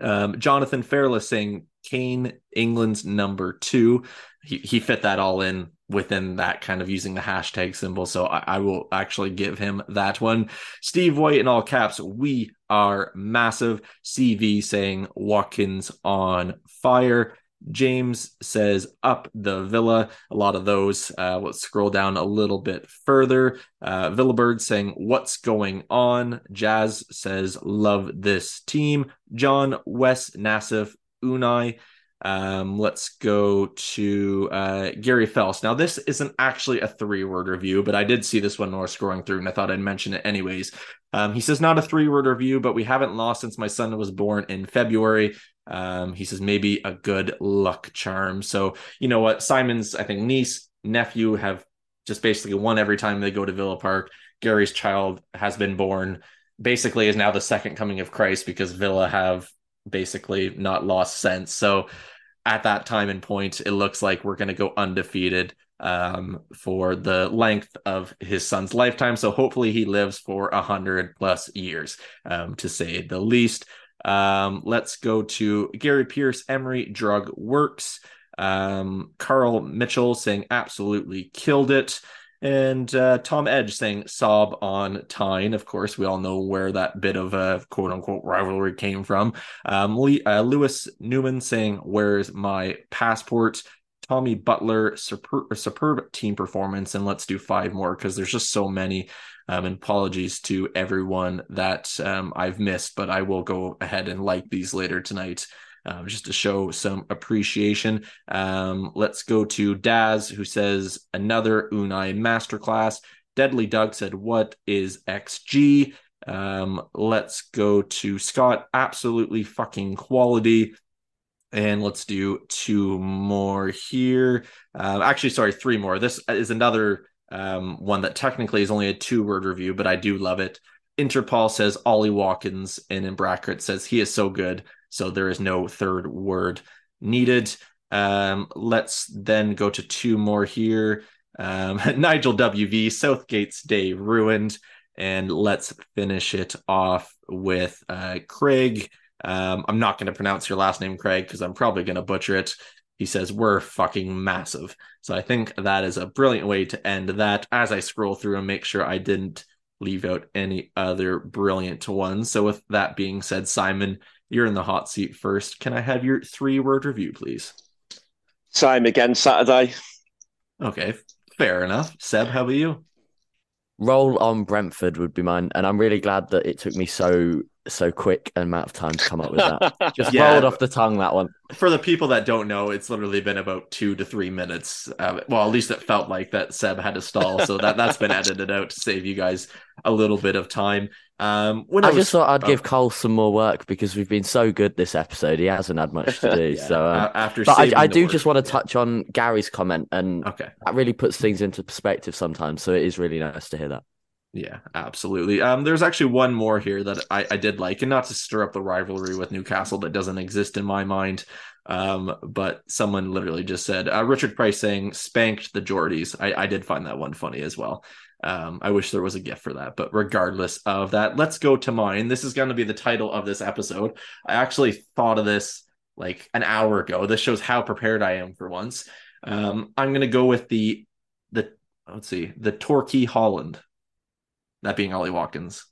Um, Jonathan Fairless saying Kane, England's number two. He, he fit that all in within that kind of using the hashtag symbol. So I, I, will actually give him that one. Steve White in all caps, we are massive. CV saying Watkins on fire. James says up the villa. A lot of those. Uh, let's scroll down a little bit further. Uh, Villabird saying what's going on. Jazz says love this team. John Wes Nassif Unai. Um, let's go to uh, Gary Fels. Now, this isn't actually a three word review, but I did see this one when I was scrolling through and I thought I'd mention it anyways. Um, he says, not a three word review, but we haven't lost since my son was born in February. Um, he says maybe a good luck charm. So you know what, Simon's I think niece nephew have just basically won every time they go to Villa Park. Gary's child has been born. Basically, is now the second coming of Christ because Villa have basically not lost sense. So at that time and point, it looks like we're going to go undefeated um, for the length of his son's lifetime. So hopefully he lives for a hundred plus years, um, to say the least. Um, let's go to Gary Pierce, Emery Drug Works. Um, Carl Mitchell saying absolutely killed it. And uh, Tom Edge saying sob on Tyne. Of course, we all know where that bit of a quote unquote rivalry came from. Um, Lee, uh, Lewis Newman saying, Where's my passport? Tommy Butler, superb, superb team performance. And let's do five more because there's just so many. Um, and apologies to everyone that um, I've missed, but I will go ahead and like these later tonight. Um, just to show some appreciation. Um, let's go to Daz, who says another Unai masterclass. Deadly Doug said, What is XG? Um, let's go to Scott. Absolutely fucking quality. And let's do two more here. Uh, actually, sorry, three more. This is another um, one that technically is only a two word review, but I do love it. Interpol says Ollie Watkins, and in bracket says he is so good, so there is no third word needed. Um, let's then go to two more here. Um, Nigel WV, Southgate's day ruined. And let's finish it off with uh, Craig. Um, I'm not going to pronounce your last name, Craig, because I'm probably going to butcher it. He says, We're fucking massive. So I think that is a brilliant way to end that as I scroll through and make sure I didn't leave out any other brilliant ones. So with that being said, Simon, you're in the hot seat first. Can I have your three word review, please? Same again Saturday. Okay, fair enough. Seb, how about you? Roll on Brentford would be mine, and I'm really glad that it took me so so quick amount of time to come up with that. Just Yeah. rolled off the tongue that one. For the people that don't know, it's literally been about two to three minutes. Uh, well, at least it felt like that Seb had to stall, so that that's been edited out to save you guys a little bit of time. Um, when I, I was- just thought I'd oh, give Cole some more work because we've been so good this episode. He hasn't had much to do. yeah, so, um, after, but I, I do word. just want to touch on Gary's comment, and Okay. that really puts things into perspective sometimes. So it is really nice to hear that. Yeah, absolutely. Um, there's actually one more here that I, I did like, and not to stir up the rivalry with Newcastle that doesn't exist in my mind. Um, but someone literally just said uh, Richard Price saying spanked the Geordies. I, I did find that one funny as well. Um, I wish there was a gift for that, but regardless of that, let's go to mine. This is going to be the title of this episode. I actually thought of this like an hour ago. This shows how prepared I am for once. Um, I'm going to go with the the let's see the Torquay Haaland that being Ollie Watkins.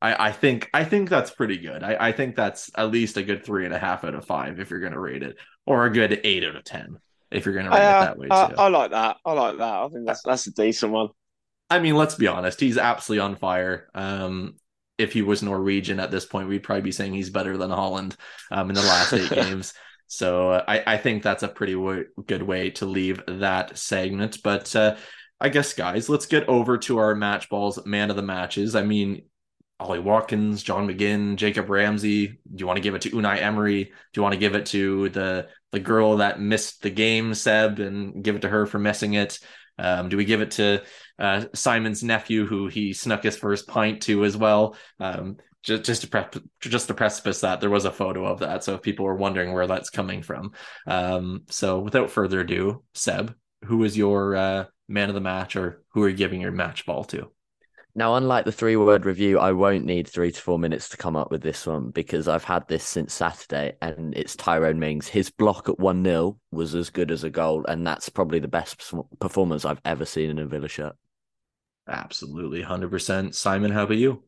I, I think I think that's pretty good. I, I think that's at least a good three and a half out of five if you're going to rate it, or a good eight out of ten if you're going to rate I, it that way I, too. I like that. I like that. I think that's that's a decent one. I mean, let's be honest, he's absolutely on fire. Um, if he was Norwegian at this point, we'd probably be saying he's better than Haaland um, in the last eight games. So uh, I, I think that's a pretty w- good way to leave that segment. But uh, I guess, guys, let's get over to our match balls, man of the matches. I mean, Ollie Watkins, John McGinn, Jacob Ramsey. Do you want to give it to Unai Emery? Do you want to give it to the the girl that missed the game, Seb, and give it to her for missing it? Um, do we give it to uh, Simon's nephew, who he snuck his first pint to as well? Um, just just to prep, just to precipice that there was a photo of that, so if people were wondering where that's coming from. Um, so without further ado, Seb, who is your uh, man of the match, or who are you giving your match ball to? Now, unlike the three word review, I won't need three to four minutes to come up with this one because I've had this since Saturday and it's Tyrone Mings. His block at 1 0 was as good as a goal, and that's probably the best performance I've ever seen in a Villa shirt. Absolutely, hundred percent. Simon, how about you?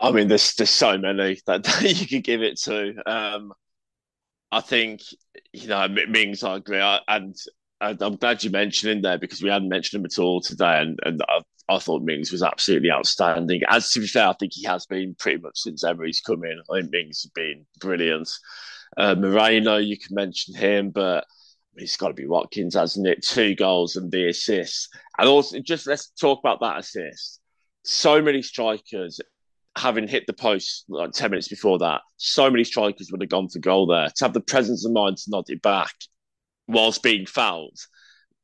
I mean, there's there's so many that, that you could give it to. Um, I think you know Mings. I agree, I, and, and I'm glad you mentioned him there because we hadn't mentioned him at all today, and and I, I thought Mings was absolutely outstanding. As to be fair, I think he has been pretty much since Emery's come in. I think Mings has been brilliant. Uh, Moreno, you can mention him, but it's got to be Watkins, hasn't it? Two goals and the assist, and also just let's talk about that assist. So many strikers having hit the post like 10 minutes before that, so many strikers would have gone for goal there. To have the presence of mind to nod it back whilst being fouled,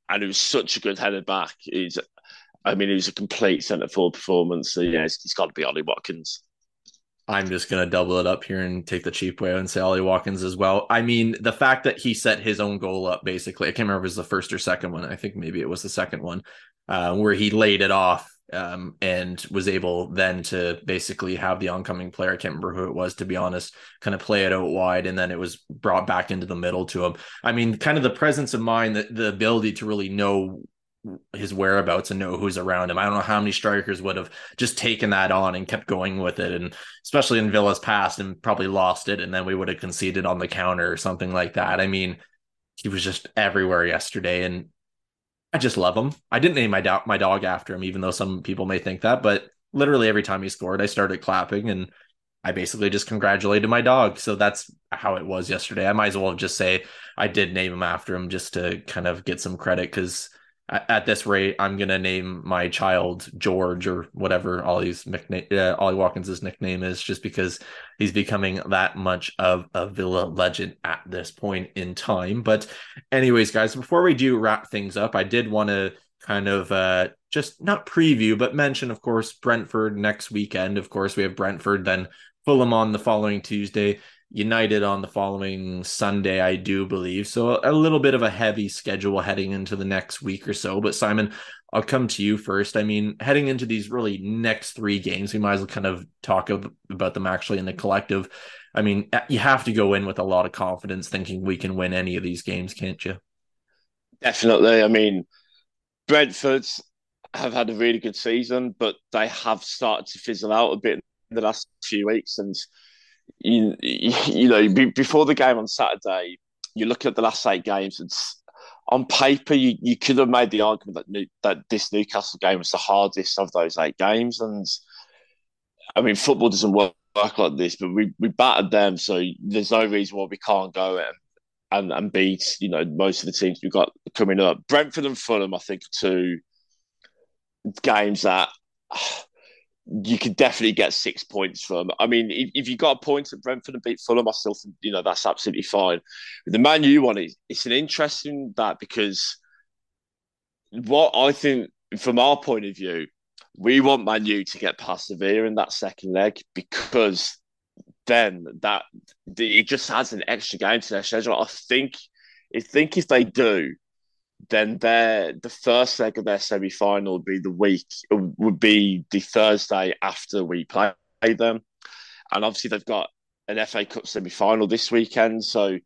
and it was such a good header back. Is, I mean, it was a complete centre forward performance. So, yeah, it's, it's got to be Ollie Watkins. I'm just gonna double it up here and take the cheap way and say Ollie Watkins as well. I mean, the fact that he set his own goal up basically, I can't remember if it was the first or second one. I think maybe it was the second one, uh, where he laid it off um, and was able then to basically have the oncoming player. I can't remember who it was to be honest, kind of play it out wide, and then it was brought back into the middle to him. I mean, kind of the presence of mind, the, the ability to really know his whereabouts and know who's around him. I don't know how many strikers would have just taken that on and kept going with it, and especially in Villa's past, and probably lost it, and then we would have conceded on the counter or something like that. I mean, he was just everywhere yesterday, and I just love him. I didn't name my dog my dog after him, even though some people may think that, but literally every time he scored, I started clapping and I basically just congratulated my dog. So that's how it was yesterday. I might as well just say I did name him after him just to kind of get some credit because at, this rate, I'm gonna name my child George or whatever Ollie's nickname, uh, Ollie Watkins' nickname is, just because he's becoming that much of a Villa legend at this point in time. But, anyways, guys, before we do wrap things up, I did want to kind of uh, just not preview, but mention, of course, Brentford next weekend. Of course, we have Brentford, then Fulham on the following Tuesday. United on the following Sunday, I do believe. So a little bit of a heavy schedule heading into the next week or so. But Simon, I'll come to you first. I mean, heading into these really next three games, we might as well kind of talk about them actually in the collective. I mean, you have to go in with a lot of confidence, thinking we can win any of these games, can't you? Definitely. I mean, Brentford's have had a really good season, but they have started to fizzle out a bit in the last few weeks. And you, you know, before the game on Saturday, you look at the last eight games, and on paper, you, you could have made the argument that New, that this Newcastle game was the hardest of those eight games. And I mean, football doesn't work, work like this, but we, we battered them, so there's no reason why we can't go and, and and beat you know most of the teams we've got coming up. Brentford and Fulham, I think, are two games that you could definitely get six points from. I mean, if, if you got a point at Brentford and beat Fulham, I still think you know that's absolutely fine. The Man U one is it's an interesting that because what I think from our point of view, we want Man U to get past Sevilla in that second leg because then that it just adds an extra game to their schedule. I think, I think if they do, then their the first leg of their semi final would be the week would be the Thursday after we play them, and obviously they've got an FA Cup semi final this weekend, so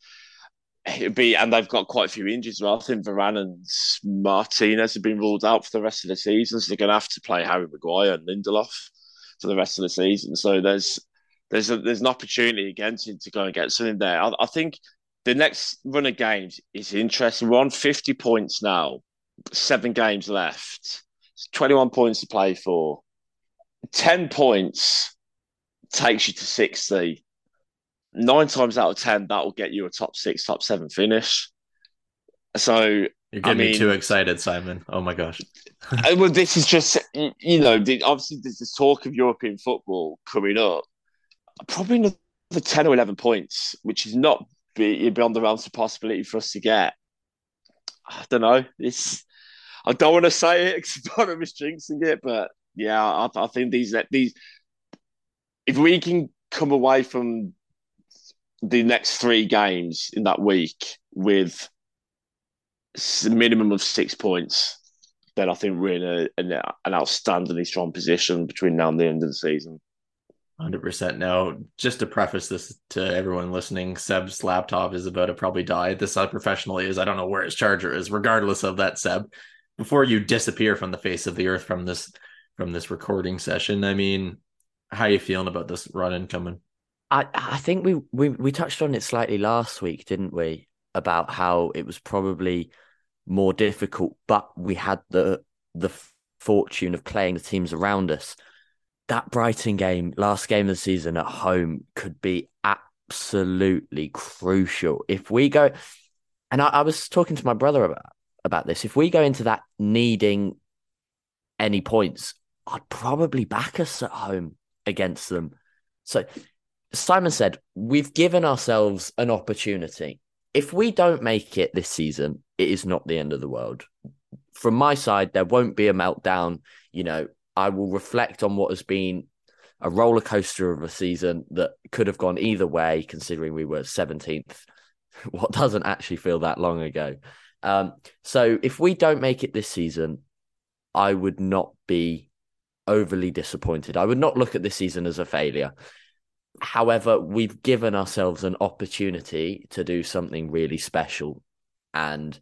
it'd be and they've got quite a few injuries. Well, I think Varane and Martinez have been ruled out for the rest of the season, so they're going to have to play Harry Maguire and Lindelof for the rest of the season. So there's there's a, there's an opportunity again to, to go and get something there. I, I think the next run of games is interesting. We're on 50 points now, seven games left, 21 points to play for. 10 points takes you to 60. Nine times out of 10, that will get you a top six, top seven finish. So you're getting I mean, me too excited, Simon. Oh my gosh. Uh, well, this is just, you know, obviously there's this talk of European football coming up. Probably another 10 or 11 points, which is not be beyond the realms of possibility for us to get. I don't know. It's I don't want to say it because of us jinxing it, but yeah, I, I think these these if we can come away from the next three games in that week with a minimum of six points, then I think we're in a, an, an outstandingly strong position between now and the end of the season. Hundred percent. Now, just to preface this to everyone listening, Seb's laptop is about to probably die. This how professional is. I don't know where his charger is. Regardless of that, Seb, before you disappear from the face of the earth from this from this recording session, I mean, how are you feeling about this run in coming? I I think we we we touched on it slightly last week, didn't we? About how it was probably more difficult, but we had the the fortune of playing the teams around us that Brighton game, last game of the season at home, could be absolutely crucial. If we go, and I, I, was talking to my brother about, about this, if we go into that needing any points, I'd probably back us at home against them. So Simon said, we've given ourselves an opportunity. If we don't make it this season, it is not the end of the world. From my side, there won't be a meltdown. You know, I will reflect on what has been a roller coaster of a season that could have gone either way, considering we were 17th, what doesn't actually feel that long ago. Um, so if we don't make it this season, I would not be overly disappointed. I would not look at this season as a failure. However, we've given ourselves an opportunity to do something really special. And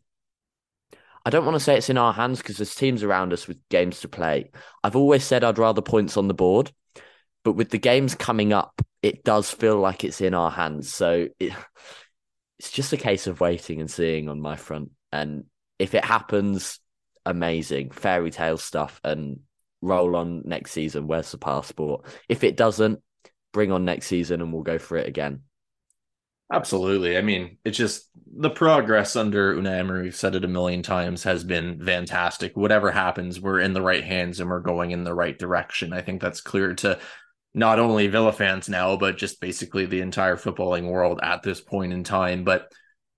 I don't want to say it's in our hands because there's teams around us with games to play. I've always said I'd rather points on the board, but with the games coming up, it does feel like it's in our hands. So it, it's just a case of waiting and seeing on my front. And if it happens, amazing fairy tale stuff and roll on next season. Where's the passport? If it doesn't, bring on next season and we'll go for it again. Absolutely. I mean, it's just the progress under Unai Emery, we've said it a million times, has been fantastic. Whatever happens, we're in the right hands and we're going in the right direction. I think that's clear to not only Villa fans now, but just basically the entire footballing world at this point in time. But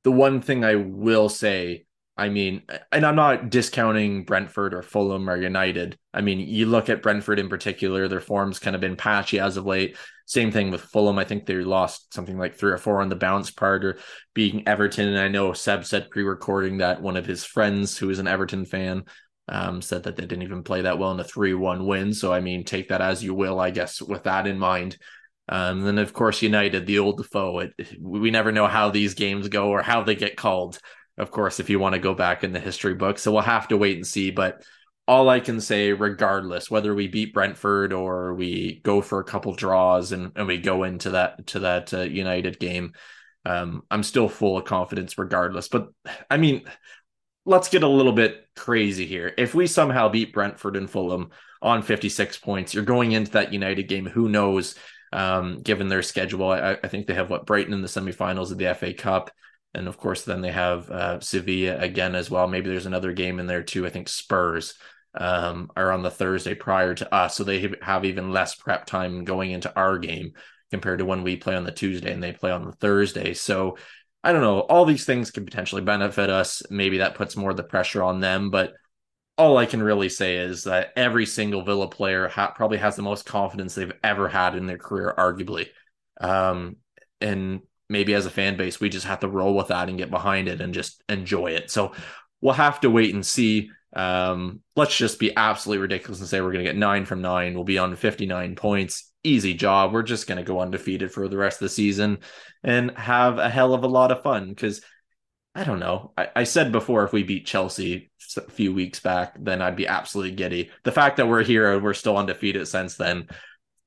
the one thing I will say I mean, and I'm not discounting Brentford or Fulham or United. I mean, you look at Brentford in particular, their form's kind of been patchy as of late. Same thing with Fulham. I think they lost something like three or four on the bounce part or being Everton. And I know Seb said pre recording that one of his friends who is an Everton fan um, said that they didn't even play that well in a 3 1 win. So, I mean, take that as you will, I guess, with that in mind. Um, then, of course, United, the old foe. It, we never know how these games go or how they get called of course, if you want to go back in the history book. So we'll have to wait and see. But all I can say, regardless, whether we beat Brentford or we go for a couple draws and, and we go into that to that uh, United game, um, I'm still full of confidence regardless. But I mean, let's get a little bit crazy here. If we somehow beat Brentford and Fulham on 56 points, you're going into that United game. Who knows? Um, given their schedule, I, I, think they have what Brighton in the semifinals of the FA Cup, and of course, then they have uh, Sevilla again as well. Maybe there's another game in there too. I think Spurs um, are on the Thursday prior to us, so they have even less prep time going into our game compared to when we play on the Tuesday and they play on the Thursday. So I don't know. All these things could potentially benefit us. Maybe that puts more of the pressure on them, but all I can really say is that every single Villa player ha- probably has the most confidence they've ever had in their career, arguably. Um, and maybe as a fan base, we just have to roll with that and get behind it and just enjoy it. So we'll have to wait and see. Um, let's just be absolutely ridiculous and say we're going to get nine from nine. We'll be on 59 points easy job. We're just going to go undefeated for the rest of the season and have a hell of a lot of fun because I don't know. I, I, said before if we beat Chelsea a few weeks back, then I'd be absolutely giddy. The fact that we're here and we're still undefeated since then,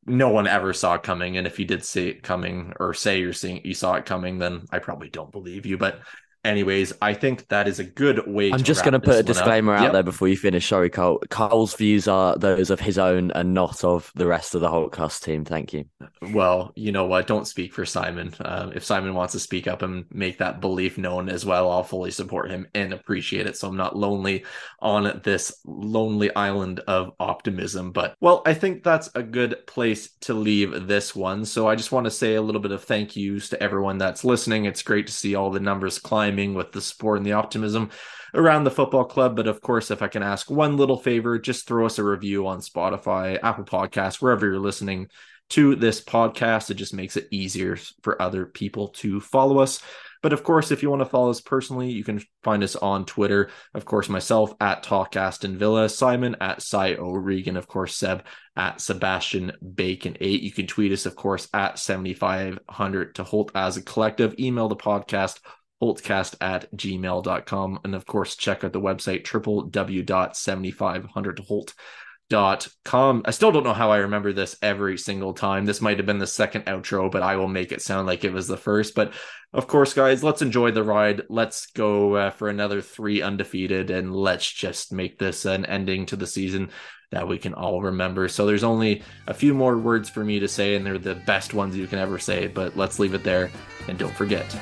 no one ever saw it coming. And if you did see it coming or say you're seeing you saw it coming, then I probably don't believe you. But Anyways, I think that is a good way. I'm just going to put a disclaimer out yep. there before you finish. Sorry, Cole. Carl's views are those of his own and not of the rest of the Holtecast team. Thank you. Well, you know what? Don't speak for Simon. Uh, if Simon wants to speak up and make that belief known as well, I'll fully support him and appreciate it. So I'm not lonely on this lonely island of optimism. But well, I think that's a good place to leave this one. So I just want to say a little bit of thank yous to everyone that's listening. It's great to see all the numbers climb timing with the support and the optimism around the football club. But of course, if I can ask one little favor, just throw us a review on Spotify, Apple Podcasts, wherever you're listening to this podcast. It just makes it easier for other people to follow us. But of course, if you want to follow us personally, you can find us on Twitter. Of course, myself at Talk Aston Villa, Simon at Si O'Regan, of course, Seb at Sebastian Bacon 8. You can tweet us, of course, at 7500 to Holte as a collective. Email the podcast holtecast at gmail.com. And of course, check out the website www.7500holt.com. I still don't know how I remember this every single time. This might have been the second outro, but I will make it sound like it was the first. But of course, guys, let's enjoy the ride. Let's go uh, for another three undefeated and let's just make this an ending to the season that we can all remember. So there's only a few more words for me to say, and they're the best ones you can ever say. But let's leave it there. And don't forget,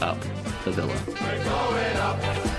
up the villa.